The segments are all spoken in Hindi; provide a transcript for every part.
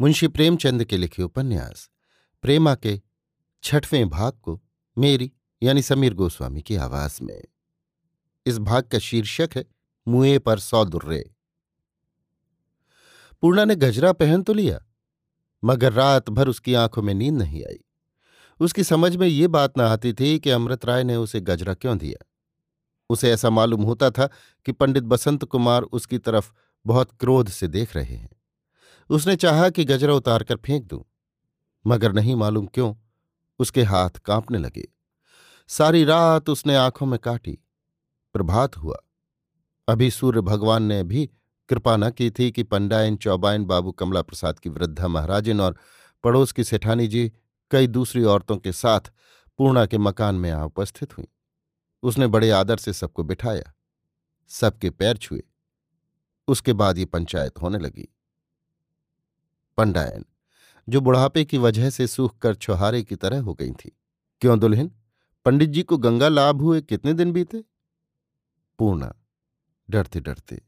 मुंशी प्रेमचंद के लिखे उपन्यास, प्रेमा के छठवें भाग को मेरी यानी समीर गोस्वामी की आवाज़ में। इस भाग का शीर्षक है मुए पर सौ दुर्रे। पूर्णा ने गजरा पहन तो लिया, मगर रात भर उसकी आँखों में नींद नहीं आई। उसकी समझ में ये बात न आती थी कि अमृत राय ने उसे गजरा क्यों दिया। उसे ऐसा मालूम होता था कि पंडित बसंत कुमार उसकी तरफ़ बहुत क्रोध से देख रहे हैं। उसने चाहा कि गजरा उतार कर फेंक दूँ, मगर नहीं मालूम क्यों उसके हाथ कांपने लगे। सारी रात उसने आँखों में काटी, प्रभात हुआ। अभी सूर्य भगवान ने भी कृपा न की थी कि पंडायन, चौबायन, बाबू कमला प्रसाद की वृद्धा महाराजिन और पड़ोस की सेठानी जी कई दूसरी औरतों के साथ पूर्णा के मकान में आ उपस्थित हुई। उसने बड़े आदर से सबको बिठाया, सबके पैर छुए। उसके बाद ये पंचायत होने लगी। पंडायन, जो बुढ़ापे की वजह से सूख कर छुहारे की तरह हो गई थी। क्यों दुल्हन? पंडित जी को गंगा लाभ हुए कितने दिन बीते? पूर्णा, डरते डरते,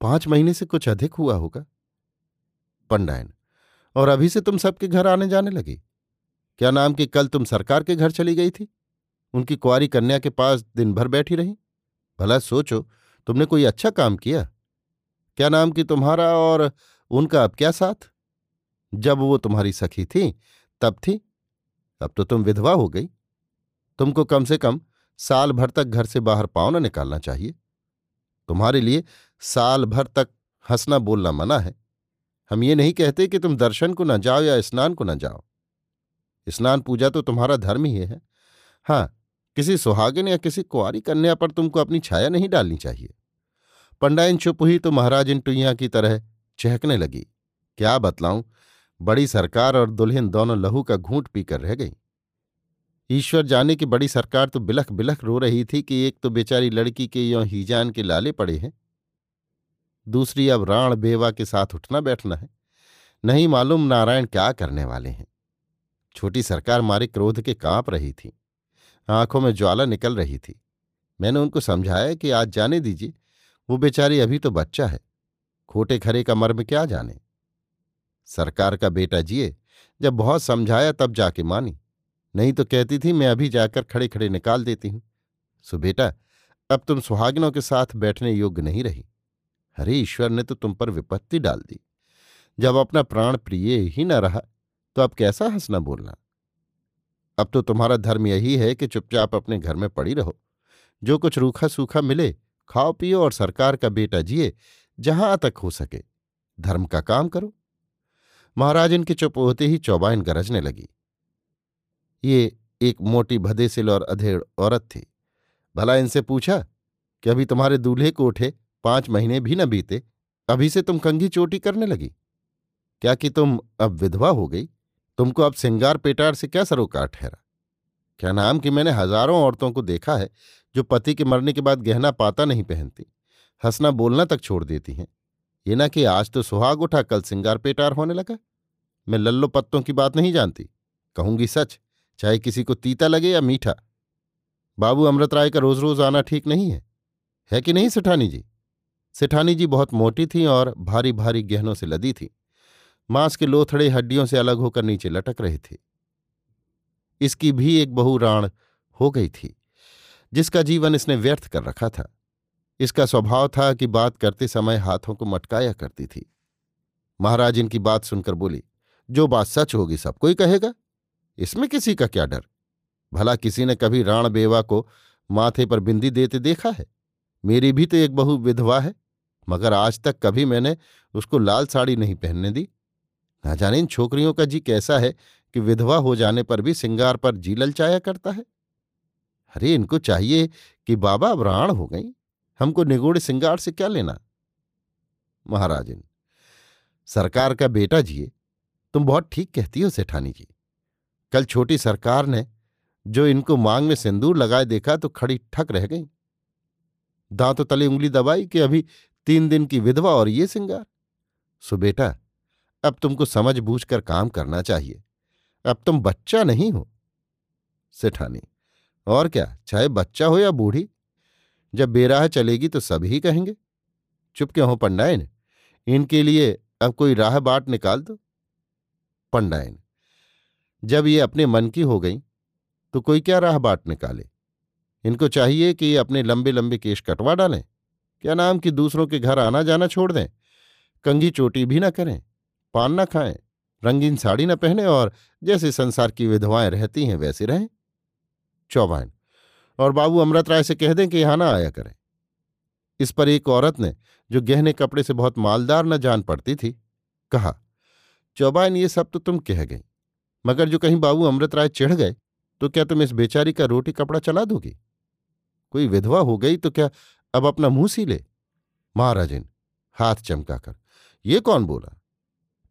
पाँच महीने से कुछ अधिक हुआ होगा। पंडायन, और अभी से तुम सबके घर आने जाने लगी? क्या नाम कि कल तुम सरकार के घर चली गई थी? उनकी कुआरी कन्या के पास दिन भर बैठी रही? भला सोचो, तुमने कोई अच्छा काम किया? क्या नाम कि तुम्हारा और उनका अब क्या साथ? जब वो तुम्हारी सखी थी, तब थी? अब तो तुम विधवा हो गई। तुमको कम से कम साल भर तक घर से बाहर पाँव न निकालना चाहिए। तुम्हारे लिए साल भर तक हंसना बोलना मना है। हम ये नहीं कहते कि तुम दर्शन को न जाओ या स्नान को न जाओ। स्नान पूजा तो तुम्हारा धर्म ही है। हाँ किसी सुहागिन या किसी कुआरी कन्या पर तुमको अपनी छाया नहीं डालनी चाहिए। पंडाइन चुप हुई तो महाराज इन टुइया की तरह चहकने लगी। क्या बतलाऊं? बड़ी सरकार और दुल्हन दोनों लहू का घूंट पीकर रह गई। ईश्वर जाने की बड़ी सरकार तो बिलख बिलख रो रही थी कि एक तो बेचारी लड़की के यों हीजान के लाले पड़े हैं। दूसरी अब राण बेवा के साथ उठना बैठना है। नहीं मालूम नारायण क्या करने वाले हैं। छोटी सरकार मारे क्रोध के काँप रही थी। आँखों में ज्वाला निकल रही थी। मैंने उनको समझाया कि आज जाने दीजिए। वो बेचारी अभी तो बच्चा है। खोटे खरे का मर्म क्या जाने? सरकार का बेटा जिए, जब बहुत समझाया तब जाके मानी। नहीं तो कहती थी, मैं अभी जाकर खड़े खड़े निकाल देती हूँ। सो बेटा, अब तुम सुहागिनों के साथ बैठने योग्य नहीं रही। हरे ईश्वर ने तो तुम पर विपत्ति डाल दी। जब अपना प्राण प्रिय ही न रहा तो अब कैसा हंसना बोलना? अब तो तुम्हारा धर्म यही है कि चुपचाप अपने घर में पड़ी रहो। जो कुछ रूखा सूखा मिले खाओ पियो और सरकार का बेटा जिए जहाँ तक हो सके। धर्म का काम करो। महाराज इनके चुप होते ही चौबाइन गरजने लगी। ये एक मोटी भदेसिल और अधेड़ औरत थी। भला इनसे पूछा कि अभी तुम्हारे दूल्हे को उठे, पाँच महीने भी न बीते, अभी से तुम कंघी चोटी करने लगी? क्या कि तुम अब विधवा हो गई? तुमको अब सिंगार पेटार से क्या सरोकार ठहरा? क्या नाम कि मैंने हज़ारों औरतों को देखा है, जो पति के मरने के बाद गहना पाता नहीं पहनती? हंसना बोलना तक छोड़ देती हैं। ये ना कि आज तो सुहाग उठा, कल सिंगार पेटार होने लगा। मैं लल्लो पत्तों की बात नहीं जानती। कहूँगी सच, चाहे किसी को तीता लगे या मीठा। बाबू अमृत राय का रोज रोज आना ठीक नहीं है। है कि नहीं सेठानी जी? सेठानी जी बहुत मोटी थी और भारी भारी गहनों से लदी थी। मांस के लोथड़े हड्डियों से अलग होकर नीचे लटक रहे थे। इसकी भी एक बहु राण हो गई थी, जिसका जीवन इसने व्यर्थ कर रखा था। इसका स्वभाव था कि बात करते समय हाथों को मटकाया करती थी। महाराज इनकी बात सुनकर बोली, जो बात सच होगी सबको ही कहेगा। इसमें किसी का क्या डर? भला किसी ने कभी राण बेवा को माथे पर बिंदी देते देखा है? मेरी भी तो एक बहु विधवा है, मगर आज तक कभी मैंने उसको लाल साड़ी नहीं पहनने दी। ना जाने इन छोकरियों का जी कैसा है कि विधवा हो जाने पर भी सिंगार पर जी ललचाया करता है। अरे, इनको चाहिए कि बाबा अब राण हो गई। हमको निगोड़े सिंगार से क्या लेना? महाराजिन, सरकार का बेटा जिए, तुम बहुत ठीक कहती हो सेठानी जी। कल छोटी सरकार ने जो इनको मांग में सिंदूर लगाए देखा तो खड़ी ठक रह गई। दांतों तले उंगली दबाई कि अभी तीन दिन की विधवा और ये सिंगार? सो बेटा, अब तुमको समझ बूझ कर काम करना चाहिए। अब तुम बच्चा नहीं हो। सेठानी, और क्या, चाहे बच्चा हो या बूढ़ी जब बेराह चलेगी तो सभी कहेंगे। चुप क्यों हो पंडायन? इनके लिए अब कोई राह बाट निकाल दो। पंडायन, जब ये अपने मन की हो गई तो कोई क्या राह बाट निकाले? इनको चाहिए कि ये अपने लंबे लंबे केश कटवा डालें, क्या नाम कि दूसरों के घर आना जाना छोड़ दें? कंघी चोटी भी ना करें, पान ना खाएँ, रंगीन साड़ी न पहने और जैसे संसार की विधवाएँ रहती हैं वैसे रहें। चौबान और बाबू अमृत राय से कह दें कि यहाँ ना आया करें। इस पर एक औरत ने, जो गहने कपड़े से बहुत मालदार न जान पड़ती थी, कहा चौबान ये सब तो तुम कह गई, मगर जो कहीं बाबू अमृत राय चिढ़ गए तो क्या तुम इस बेचारी का रोटी कपड़ा चला दोगी? कोई विधवा हो गई तो क्या अब अपना मुँह सी ले? महाराजिन, हाथ चमकाकर, ये कौन बोला?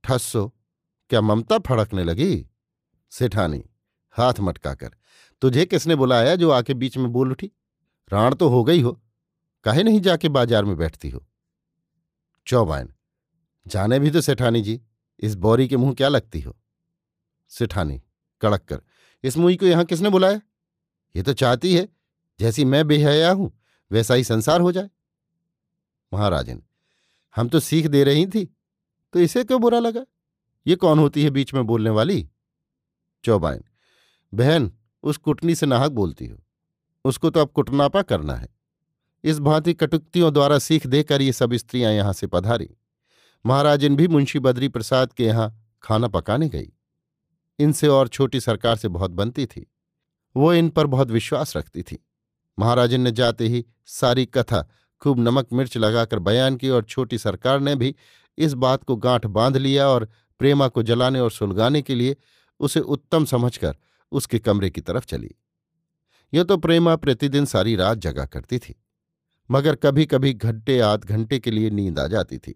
ठस्सो, क्या ममता फड़कने लगी? सेठानी, हाथ मटकाकर तुझे किसने बुलाया जो आके बीच में बोल उठी? राण तो हो गई हो। काहे नहीं जाके बाज़ार में बैठती हो? चौबायन जाने भी तो सेठानी जी, इस बोरी के मुँह क्या लगती हो? सेठानी, कड़क कर, इस मुई को यहाँ किसने बुलाया? ये तो चाहती है, जैसी मैं बेहया हूँ, वैसा ही संसार हो जाए। महाराजन, हम तो सीख दे रही थी तो इसे क्यों बुरा लगा? ये कौन होती है बीच में बोलने वाली? चौबायन बहन उस कुटनी से नाहक बोलती हो। उसको तो अब कुटनापा करना है। इस भांति कटुक्तियों द्वारा सीख देकर ये सब स्त्रियाँ यहाँ से पधारी। महाराजिन भी मुंशी बद्री प्रसाद के यहाँ खाना पकाने गई। इनसे और छोटी सरकार से बहुत बनती थी। वो इन पर बहुत विश्वास रखती थी। महाराजन ने जाते ही सारी कथा, खूब नमक मिर्च लगाकर बयान की और छोटी सरकार ने भी इस बात को गांठ बाँध लिया और प्रेमा को जलाने और सुलगाने के लिए उसे उत्तम समझकर उसके कमरे की तरफ़ चली। यह तो प्रेमा प्रतिदिन सारी रात जगा करती थी, मगर कभी कभी घंटे, आध घंटे के लिए नींद आ जाती थी।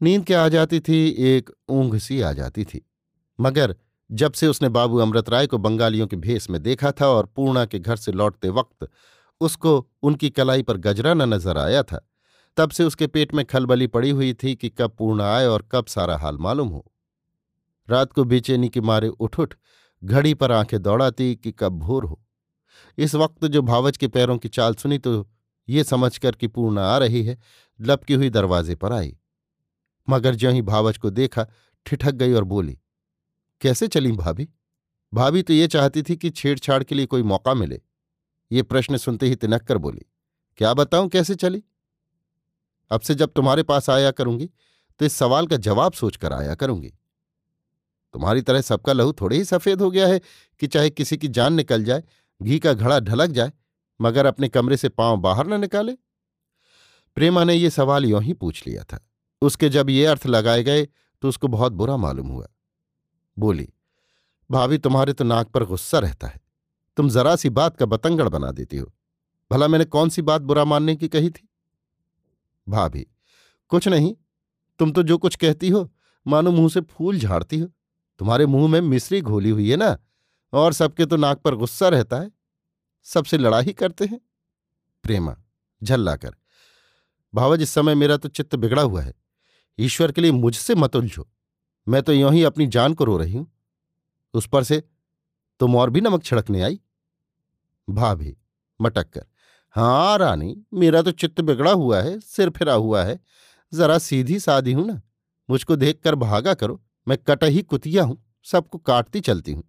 नींद क्या आ जाती थी? एक ऊंघ सी आ जाती थी। मगर जब से उसने बाबू अमृत राय को बंगालियों के भेस में देखा था और पूर्णा के घर से लौटते वक्त उसको उनकी कलाई पर गजरा न नज़र आया था, तब से उसके पेट में खलबली पड़ी हुई थी कि कब पूर्णा आए और कब सारा हाल मालूम हो। रात को बेचैनी के मारे उठ उठ घड़ी पर आँखें दौड़ाती कि कब भोर हो। इस वक्त जो भावच के पैरों की चाल सुनी तो ये समझकर कि पूर्ण आ रही है, लपकी हुई दरवाजे पर आई। मगर ज्यों ही भावच को देखा, ठिठक गई और बोली, कैसे चली भाभी? भाभी तो ये चाहती थी कि छेड़छाड़ के लिए कोई मौका मिले। ये प्रश्न सुनते ही तिनक कर बोली, क्या बताऊँ कैसे चली? अब से जब तुम्हारे पास आया करूँगी तो इस सवाल का जवाब सोचकर आया करूँगी। तुम्हारी तरह सबका लहू थोड़े ही सफ़ेद हो गया है कि चाहे किसी की जान निकल जाए, घी का घड़ा ढलक जाए, मगर अपने कमरे से पाँव बाहर न निकाले। प्रेमा ने यह सवाल यों ही पूछ लिया था। उसके जब ये अर्थ लगाए गए तो उसको बहुत बुरा मालूम हुआ। बोली, भाभी तुम्हारे तो नाक पर गुस्सा रहता है। तुम जरा सी बात का बतंगड़ बना देती हो। भला मैंने कौन सी बात बुरा मानने की कही थी? भाभी, कुछ नहीं। तुम तो जो कुछ कहती हो, मानो मुँह से फूल झाड़ती हो। तुम्हारे मुँह में मिश्री घोली हुई है ना? और सबके तो नाक पर गुस्सा रहता है। सबसे लड़ाई करते हैं। प्रेमा, झल्ला कर। भावज इस समय मेरा तो चित्त बिगड़ा हुआ है, ईश्वर के लिए मुझसे मत उलझो। मैं तो यों ही अपनी जान को रो रही हूँ। उस पर से तुम और भी नमक छिड़कने आई? भाभी, मटक कर। हाँ रानी, मेरा तो चित्त बिगड़ा हुआ है, सिर फिरा हुआ है। जरा सीधी सादी हूँ ना। मुझको देखकर भागा करो। मैं कटही कुतिया हूँ, सबको काटती चलती हूँ।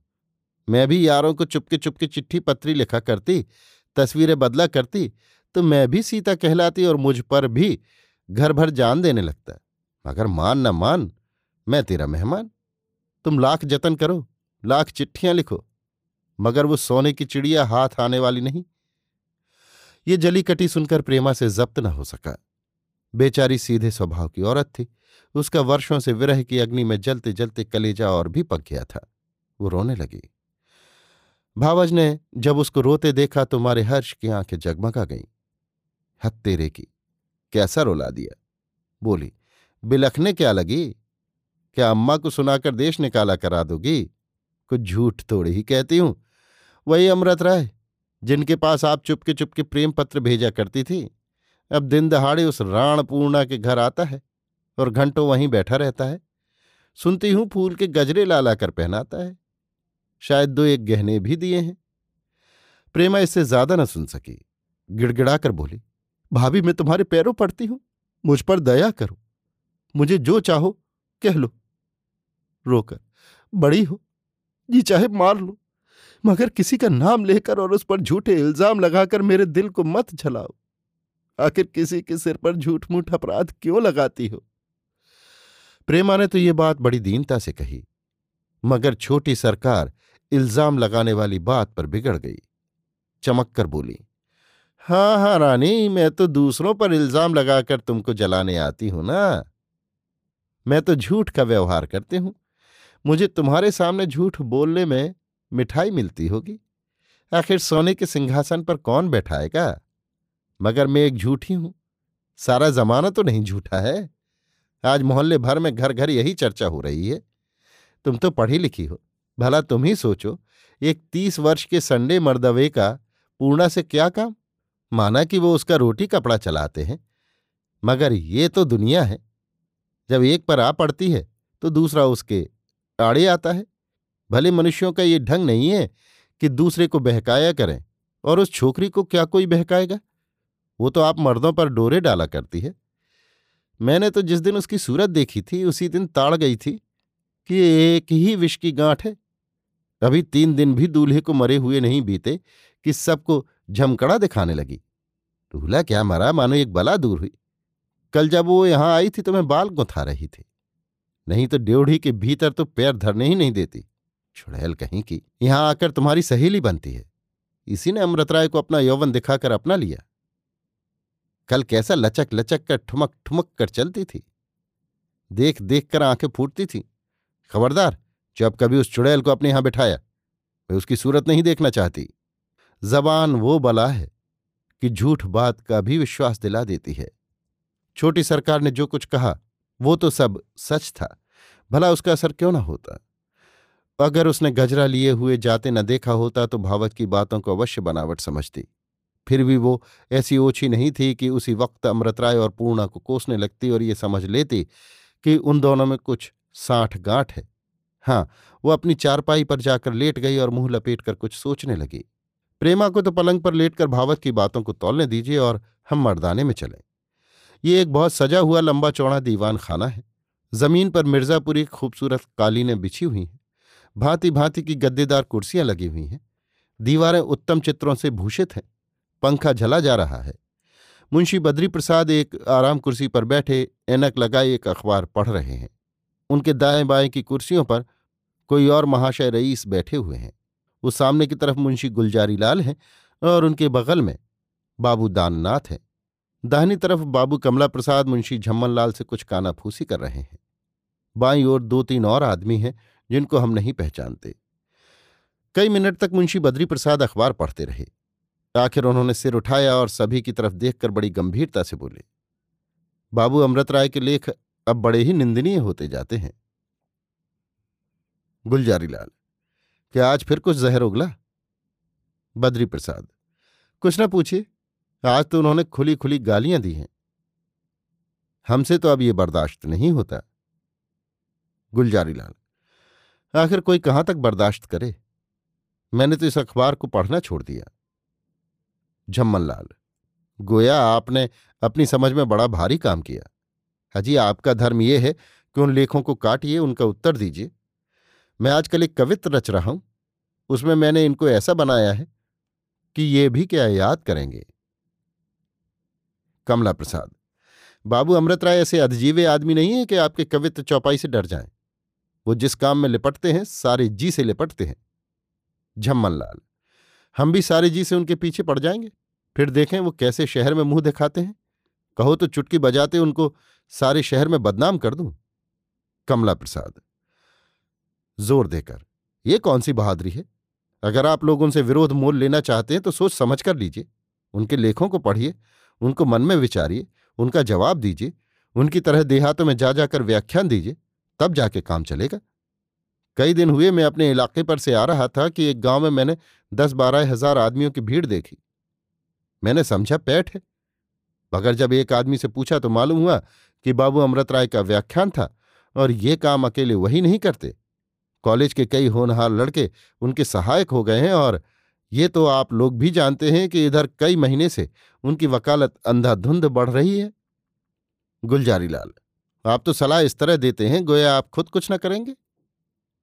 मैं भी यारों को चुपके चुपके चिट्ठी पत्री लिखा करती, तस्वीरें बदला करती तो मैं भी सीता कहलाती और मुझ पर भी घर भर जान देने लगता मगर मान न मान, मैं तेरा मेहमान। तुम लाख जतन करो, लाख चिट्ठियाँ लिखो, मगर वो सोने की चिड़िया हाथ आने वाली नहीं। ये जली कटी सुनकर प्रेमा से जब्त न हो सका। बेचारी सीधे स्वभाव की औरत थी। उसका वर्षों से विरह की अग्नि में जलते जलते कलेजा और भी पक गया था। वो रोने लगी। भावज ने जब उसको रोते देखा तो मारे हर्ष की आँखें जगमगा गईं। हत तेरे की। कैसा रोला दिया? बोली, बिलखने क्या लगी? क्या अम्मा को सुनाकर देश निकाला करा दोगी? कुछ झूठ थोड़ी ही कहती हूँ। वही अमृत राय जिनके पास आप चुपके चुपके प्रेम पत्र भेजा करती थी। अब दिन दहाड़े उस राण पूर्णा के घर आता है और घंटों वहीं बैठा रहता है। सुनती हूँ फूल के गजरे ला लाकर पहनाता है। शायद दो एक गहने भी दिए हैं। प्रेमा इससे ज़्यादा न सुन सकी। गिड़गिड़ाकर बोली, भाभी, मैं तुम्हारे पैरों पड़ती हूँ। मुझ पर दया करो। मुझे जो चाहो, कह लो। रोकर, बड़ी हो। जी चाहे मार लो। मगर किसी का नाम लेकर और उस पर झूठे इल्ज़ाम लगाकर मेरे दिल को मत झलाओ। आखिर किसी के सिर पर झूठ मूठ अपराध क्यों लगाती हो? प्रेमा ने तो ये बात बड़ी दीनता से कही, मगर छोटी सरकार इल्ज़ाम लगाने वाली बात पर बिगड़ गई। चमक कर बोली हाँ हाँ रानी, मैं तो दूसरों पर इल्ज़ाम लगाकर तुमको जलाने आती हूँ ना। मैं तो झूठ का व्यवहार करती हूँ। मुझे तुम्हारे सामने झूठ बोलने में मिठाई मिलती होगी। आखिर सोने के सिंहासन पर कौन बैठाएगा? मगर मैं एक झूठी हूँ। सारा जमाना तो नहीं झूठा है। आज मोहल्ले भर में घर घर यही चर्चा हो रही है। तुम तो पढ़ी लिखी हो। भला तुम ही सोचो, एक तीस वर्ष के संडे मर्दवे का पूर्णा से क्या काम? माना कि वो उसका रोटी कपड़ा चलाते हैं। मगर ये तो दुनिया है। जब एक पर आ पड़ती है तो दूसरा उसके आड़े आता है। भले मनुष्यों का ये ढंग नहीं है कि दूसरे को बहकाया करें और उस छोकरी को क्या कोई बहकाएगा? वो तो आप मर्दों पर डोरे डाला करती है। मैंने तो जिस दिन उसकी सूरत देखी थी, उसी दिन ताड़ गई थी कि एक ही विष की गांठ है। अभी तीन दिन भी दूल्हे को मरे हुए नहीं बीते कि सबको झमकड़ा दिखाने लगी। दूल्हा क्या मरा, मानो एक बला दूर हुई। कल जब वो यहाँ आई थी तो मैं बाल गुंथा रही थी। नहीं तो ड्योढ़ी के भीतर तो पैर धरने ही नहीं देती। छुड़ैल कहीं की। यहाँ आकर तुम्हारी सहेली बनती है। इसी ने अमृत राय को अपना यौवन दिखाकर अपना लिया। कल कैसा लचक लचक कर ठुमक ठुमक कर चलती थी। देख देख कर आँखें फूटती थी। खबरदार जब कभी उस चुड़ैल को अपने यहाँ बिठाया, मैं उसकी सूरत नहीं देखना चाहती। जबान वो बला है कि झूठ बात का भी विश्वास दिला देती है। छोटी सरकार ने जो कुछ कहा, वो तो सब सच था। भला उसका असर क्यों ना होता? अगर उसने गजरा लिए हुए जाते न देखा होता तो भावत की बातों को अवश्य बनावट समझती। फिर भी वो ऐसी ओछी नहीं थी कि उसी वक्त अमृतराय और पूर्णा को कोसने लगती और ये समझ लेती कि उन दोनों में कुछ साठ गांठ है। हाँ वो अपनी चारपाई पर जाकर लेट गई और मुँह लपेट कर कुछ सोचने लगी। प्रेमा को तो पलंग पर लेटकर भावत की बातों को तोलने दीजिए और हम मर्दाने में चलें। ये एक बहुत सजा हुआ लंबा चौड़ा दीवान खाना है। ज़मीन पर मिर्जापुरी खूबसूरत कालीनें बिछी हुई हैं। भांति भांति की गद्देदार कुर्सियाँ लगी हुई हैं। दीवारें उत्तम चित्रों से भूषित हैं। पंखा झला जा रहा है। मुंशी बद्री प्रसाद एक आराम कुर्सी पर बैठे एनक लगाए एक अखबार पढ़ रहे हैं। उनके दाएँ बाएँ की कुर्सियों पर कोई और महाशय रईस बैठे हुए हैं। वो सामने की तरफ़ मुंशी गुलजारी लाल हैं और उनके बगल में बाबू दाननाथ हैं। दाहिनी तरफ़ बाबू कमला प्रसाद मुंशी झम्मन लाल से कुछ कानाफूसी कर रहे हैं। बाईं ओर दो तीन और आदमी हैं जिनको हम नहीं पहचानते। कई मिनट तक मुंशी बद्री प्रसाद अखबार पढ़ते रहे। आखिर उन्होंने सिर उठाया और सभी की तरफ़ देखकर बड़ी गंभीरता से बोले, बाबू अमृत राय के लेख अब बड़े ही निंदनीय होते जाते हैं। गुलजारी लाल क्या आज फिर कुछ जहर उगला? बद्री प्रसाद कुछ ना पूछिए, आज तो उन्होंने खुली खुली गालियाँ दी हैं। हमसे तो अब ये बर्दाश्त नहीं होता। गुलजारी लाल आखिर कोई कहाँ तक बर्दाश्त करे? मैंने तो इस अखबार को पढ़ना छोड़ दिया। झम्मन लाल गोया, आपने अपनी समझ में बड़ा भारी काम किया। हाजी आपका धर्म यह है कि उन लेखों को काटिए, उनका उत्तर दीजिए। मैं आजकल एक कवित्र रच रहा हूँ। उसमें मैंने इनको ऐसा बनाया है कि ये भी क्या याद करेंगे। कमला प्रसाद, बाबू अमृत राय ऐसे अधजीवे आदमी नहीं है कि आपके कवित्र चौपाई से डर जाएँ। वो जिस काम में लिपटते हैं, सारे जी से लिपटते हैं। झम्मन लाल हम भी सारे जी से उनके पीछे पड़ जाएँगे। फिर देखें वो कैसे शहर में मुँह दिखाते हैं। कहो तो चुटकी बजाते उनको, सारे शहर में बदनाम कर दूँ। कमला प्रसाद, ज़ोर देकर, ये कौन सी बहादुरी है? अगर आप लोग उनसे विरोध मोल लेना चाहते हैं तो सोच समझ कर लीजिए। उनके लेखों को पढ़िए, उनको मन में विचारिए, उनका जवाब दीजिए, उनकी तरह देहातों में जा जाकर व्याख्यान दीजिए, तब जाके काम चलेगा। कई दिन हुए मैं अपने इलाके पर से आ रहा था कि एक गाँव में मैंने दस बारह हज़ार आदमियों की भीड़ देखी। मैंने समझा, पैठ है। मगर जब एक आदमी से पूछा तो मालूम हुआ कि बाबू अमृत राय का व्याख्यान था और ये काम अकेले वही नहीं करते। कॉलेज के कई होनहार लड़के उनके सहायक हो गए हैं और ये तो आप लोग भी जानते हैं कि इधर कई महीने से उनकी वकालत अंधाधुंध बढ़ रही है। गुलजारी लाल आप तो सलाह इस तरह देते हैं, गोया आप खुद कुछ न करेंगे?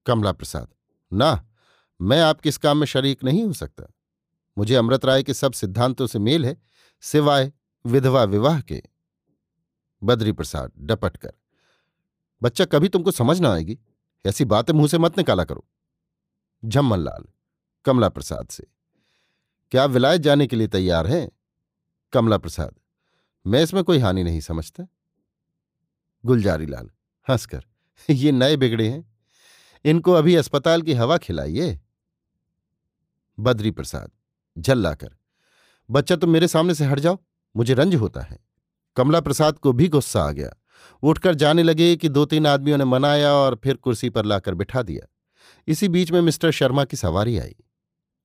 कमला प्रसाद। ना, मैं आपके इस काम में शरीक नहीं हो सकता। मुझे अमृत राय के सब सिद्धांतों से मेल है, सिवाय विधवा विवाह के। बद्री प्रसाद डपट कर। बच्चा, कभी तुमको समझ ना आएगी। ऐसी बातें मुँह से मत निकाला करो। झम्मन लाल कमला प्रसाद से। क्या विलायत जाने के लिए तैयार हैं? कमला प्रसाद। मैं इसमें कोई हानि नहीं समझता। गुलजारी लाल हंसकर। ये नए बिगड़े हैं। इनको अभी अस्पताल की हवा खिलाइए। बद्री प्रसाद झल्लाकर, बच्चा तुम मेरे सामने से हट जाओ, मुझे रंज होता है। कमला प्रसाद को भी गुस्सा आ गया। उठकर जाने लगे कि दो तीन आदमियों ने मनाया और फिर कुर्सी पर लाकर बिठा दिया। इसी बीच में मिस्टर शर्मा की सवारी आई।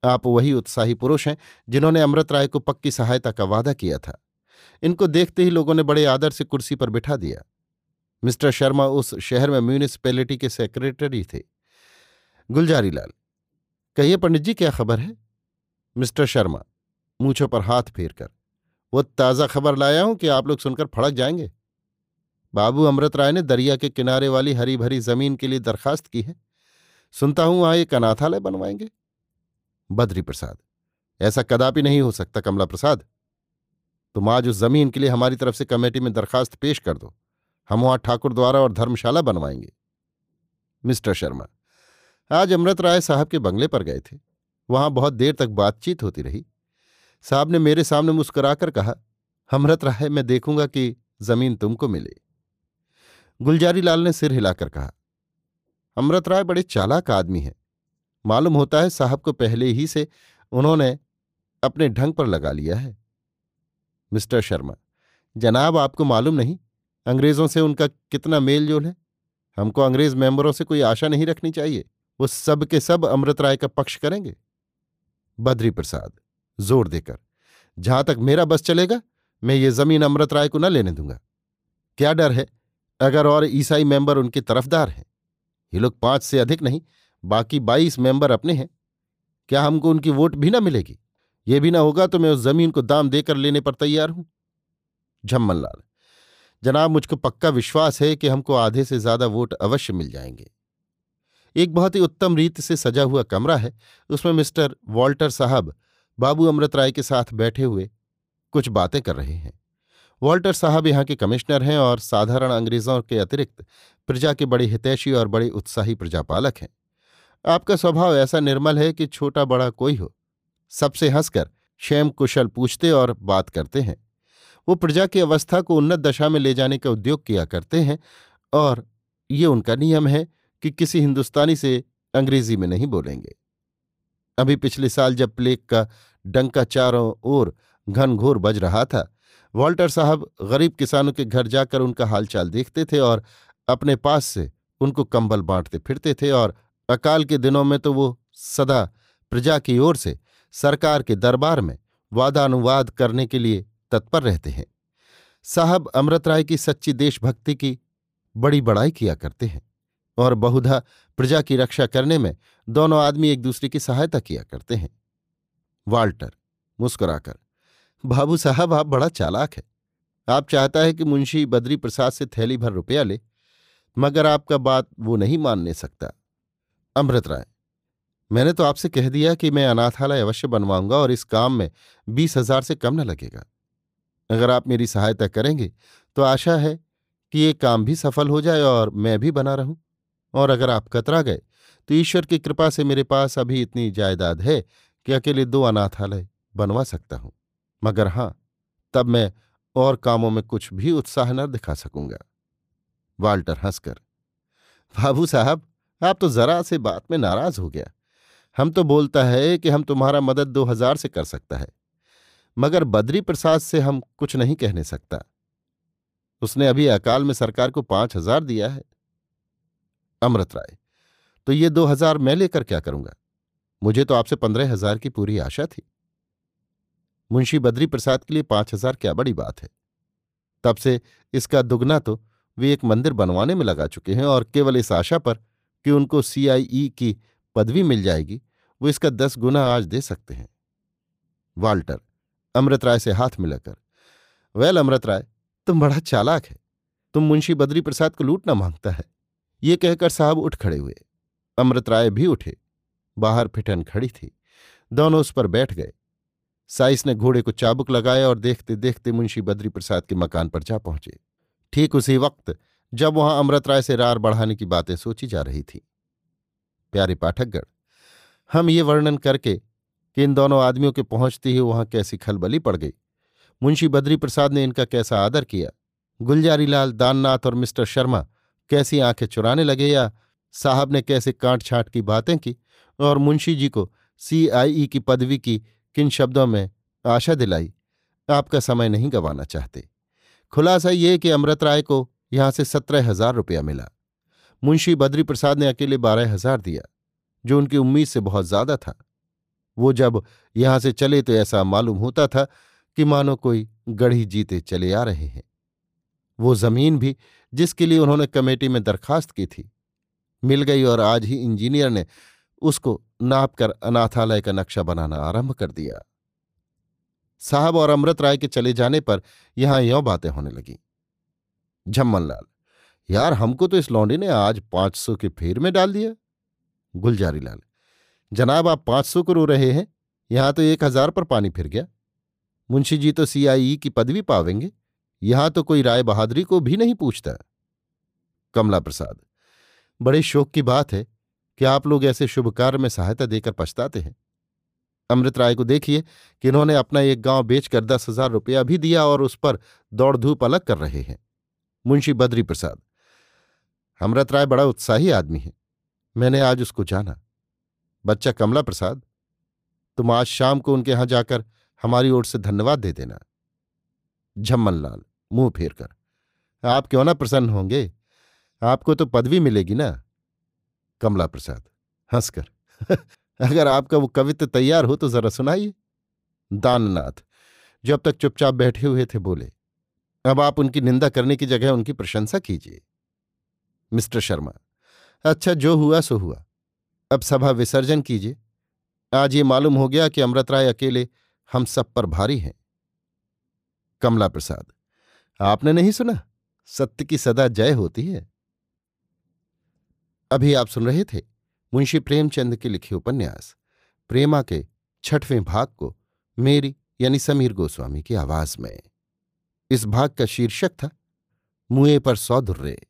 आप वही उत्साही पुरुष हैं जिन्होंने अमृत राय को पक्की सहायता का वादा किया था। इनको देखते ही लोगों ने बड़े आदर से कुर्सी पर बिठा दिया। मिस्टर शर्मा उस शहर में म्यूनिसपैलिटी के सेक्रेटरी थे। गुलजारी लाल कहिए पंडित जी, क्या खबर है? मिस्टर शर्मा, मूछों पर हाथ फेर कर वो ताज़ा खबर लाया हूँ कि आप लोग सुनकर फड़क जाएँगे। बाबू अमृत राय ने दरिया के किनारे वाली हरी भरी ज़मीन के लिए दरखास्त की है। सुनता हूँ वहाँ एक अनाथालय बनवाएँगे। बद्री प्रसाद ऐसा कदापि नहीं हो सकता कमला प्रसाद। तुम आज उस ज़मीन के लिए हमारी तरफ़ से कमेटी में दरखास्त पेश कर दो। हम वहाँ ठाकुर द्वारा और धर्मशाला बनवाएँगे। मिस्टर शर्मा, आज अमृत राय साहब के बंगले पर गए थे। वहाँ बहुत देर तक बातचीत होती रही। साहब ने मेरे सामने मुस्कुराकर कहा, अमृत राय, मैं देखूँगा कि ज़मीन तुमको मिले। गुलजारी लाल ने सिर हिलाकर कहा, अमृत राय बड़े चालाक आदमी हैं। मालूम होता है साहब को पहले ही से उन्होंने अपने ढंग पर लगा लिया है। मिस्टर शर्मा, जनाब, आपको मालूम नहीं अंग्रेज़ों से उनका कितना मेल जोल है? हमको अंग्रेज़ मेंबरों से कोई आशा नहीं रखनी चाहिए। वो सब के सब अमृत राय का पक्ष करेंगे। बद्री प्रसाद, ज़ोर देकर, जहाँ तक मेरा बस चलेगा, मैं ये ज़मीन अमृत राय को न लेने दूँगा। क्या डर है? अगर और ईसाई मेंबर उनके तरफदार हैं। ये लोग पाँच से अधिक नहीं, बाकी बाईस मेंबर अपने हैं। क्या हमको उनकी वोट भी ना मिलेगी? ये भी ना होगा तो मैं उस ज़मीन को दाम देकर लेने पर तैयार हूँ। झम्मन लाल जनाब, मुझको पक्का विश्वास है कि हमको आधे से ज़्यादा वोट अवश्य मिल जाएँगे। एक बहुत ही उत्तम रीत से सजा हुआ कमरा है। उसमें मिस्टर वॉल्टर साहब बाबू अमृत राय के साथ बैठे हुए कुछ बातें कर रहे हैं। वॉल्टर साहब यहाँ के कमिश्नर हैं और साधारण अंग्रेज़ों के अतिरिक्त प्रजा के बड़े हितैषी और बड़े उत्साही प्रजापालक हैं। आपका स्वभाव ऐसा निर्मल है कि छोटा बड़ा कोई हो। सबसे हंसकर क्षेम कुशल पूछते और बात करते हैं। वो प्रजा की अवस्था को उन्नत दशा में ले जाने का उद्योग किया करते हैं और ये उनका नियम है कि किसी हिंदुस्तानी से अंग्रेज़ी में नहीं बोलेंगे। अभी पिछले साल जब प्लेग का डंका चारों ओर घनघोर बज रहा था, वॉल्टर साहब गरीब किसानों के घर जाकर उनका हालचाल देखते थे और अपने पास से उनको कंबल बांटते फिरते थे और अकाल के दिनों में तो वो सदा प्रजा की ओर से सरकार के दरबार में वादानुवाद करने के लिए तत्पर रहते हैं। साहब अमृत राय की सच्ची देशभक्ति की बड़ी बड़ाई किया करते हैं और बहुधा प्रजा की रक्षा करने में दोनों आदमी एक दूसरे की सहायता किया करते हैं। वाल्टर, मुस्कुराकर, बाबू साहब, आप बड़ा चालाक है। आप चाहता है कि मुंशी बद्री प्रसाद से थैली भर रुपया ले, मगर आपका बात वो नहीं मानने सकता। अमृत राय, मैंने तो आपसे कह दिया कि मैं अनाथालय अवश्य बनवाऊँगा और इस काम में बीस हज़ार से कम न लगेगा। अगर आप मेरी सहायता करेंगे तो आशा है कि ये काम भी सफल हो जाए और मैं भी बना रहूँ। और अगर आप कतरा गए तो ईश्वर की कृपा से मेरे पास अभी इतनी जायदाद है कि अकेले दो अनाथालय बनवा सकता हूँ। मगर हाँ, तब मैं और कामों में कुछ भी उत्साह न दिखा सकूँगा। वाल्टर हंसकर, बाबू साहब, आप तो जरा से बात में नाराज़ हो गया। हम तो बोलता है कि हम तुम्हारा मदद दो हज़ार से कर सकता है। मगर बद्री प्रसाद से हम कुछ नहीं कहने सकता। उसने अभी अकाल में सरकार को पाँच हज़ार दिया है। अमृत राय तो ये दो हज़ार मैं लेकर क्या करूँगा? मुझे तो आपसे पंद्रह हज़ार की पूरी आशा थी। मुंशी बद्री प्रसाद के लिए पाँच हज़ार क्या बड़ी बात है। तब से इसका दुगना तो वे एक मंदिर बनवाने में लगा चुके हैं और केवल इस आशा पर कि उनको सीआईई की पदवी मिल जाएगी, वो इसका दस गुना आज दे सकते हैं। वाल्टर अमृत राय से हाथ मिलाकर, वेल अमृत राय, तुम बड़ा चालाक है। तुम मुंशी बद्री प्रसाद को लूटना माँगता है। ये कहकर साहब उठ खड़े हुए। अमृत राय भी उठे। बाहर फिटन खड़ी थी। दोनों उस पर बैठ गए। साइस ने घोड़े को चाबुक लगाया और देखते देखते मुंशी बद्री प्रसाद के मकान पर जा पहुँचे। ठीक उसी वक्त, जब वहाँ अमृत राय से रार बढ़ाने की बातें सोची जा रही थी। प्यारे पाठकगढ़ हम ये वर्णन करके कि इन दोनों आदमियों के पहुँचते ही वहाँ कैसी खलबली पड़ गई। मुंशी बद्री प्रसाद ने इनका कैसा आदर किया? गुलजारीलाल, दाननाथ और मिस्टर शर्मा कैसी आँखें चुराने लगे या साहब ने कैसे कांट छाट की बातें की? और मुंशी जी को सीआईई की पदवी की किन शब्दों में आशा दिलाई? आपका समय नहीं गंवाना चाहते। खुलासा ये कि अमृत राय को यहाँ से सत्रह हज़ार रुपया मिला। मुंशी बद्री प्रसाद ने अकेले बारह हज़ार दिया, जो उनकी उम्मीद से बहुत ज़्यादा था। वो जब यहाँ से चले तो ऐसा मालूम होता था कि मानो कोई गढ़ी जीते चले आ रहे हैं। वो ज़मीन भी जिसके लिए उन्होंने कमेटी में दरखास्त की थी, मिल गई और आज ही इंजीनियर ने उसको नाप कर अनाथालय का नक्शा बनाना आरंभ कर दिया। साहब और अमृत राय के चले जाने पर यहाँ यों बातें होने लगी। झम्मनलाल, यार हमको तो इस लौंडे ने आज पाँच सौ के फेर में डाल दिया। गुलजारी लाल जनाब, आप पाँच सौ को रो रहे हैं, यहाँ तो एक हज़ार पर पानी फिर गया। मुंशी जी तो सीआईई की पदवी पावेंगे, यहाँ तो कोई राय बहादुरी को भी नहीं पूछता। कमला प्रसाद, बड़े शोक की बात है कि आप लोग ऐसे शुभ कार्य में सहायता देकर पछताते हैं। अमृत राय को देखिए कि इन्होंने अपना एक गाँव बेचकर दस हज़ार रुपया भी दिया और उस पर दौड़ धूप अलग कर रहे हैं। मुंशी बद्री प्रसाद अमृत राय बड़ा उत्साही आदमी है, मैंने आज उसको जाना। बच्चा कमला प्रसाद, तुम आज शाम को उनके यहाँ जाकर हमारी ओर से धन्यवाद दे देना। झम्मन लाल मुँह फेर कर, आप क्यों ना प्रसन्न होंगे? आपको तो पदवी मिलेगी ना? कमला प्रसाद हंसकर अगर आपका वो कवित्व तैयार हो तो जरा सुनाइए। दाननाथ, जो अब तक चुपचाप बैठे हुए थे, बोले, अब आप उनकी निंदा करने की जगह उनकी प्रशंसा कीजिए। मिस्टर शर्मा अच्छा जो हुआ, सो हुआ। अब सभा विसर्जन कीजिए। आज ये मालूम हो गया कि अमृत राय अकेले हम सब पर भारी हैं। कमला प्रसाद, आपने नहीं सुना? सत्य की सदा जय होती है। अभी आप सुन रहे थे मुंशी प्रेमचंद के लिखे उपन्यास, प्रेमा के छठवें भाग को मेरी यानी समीर गोस्वामी की आवाज़ में। इस भाग का शीर्षक था, मुए पर सौ दुर्रे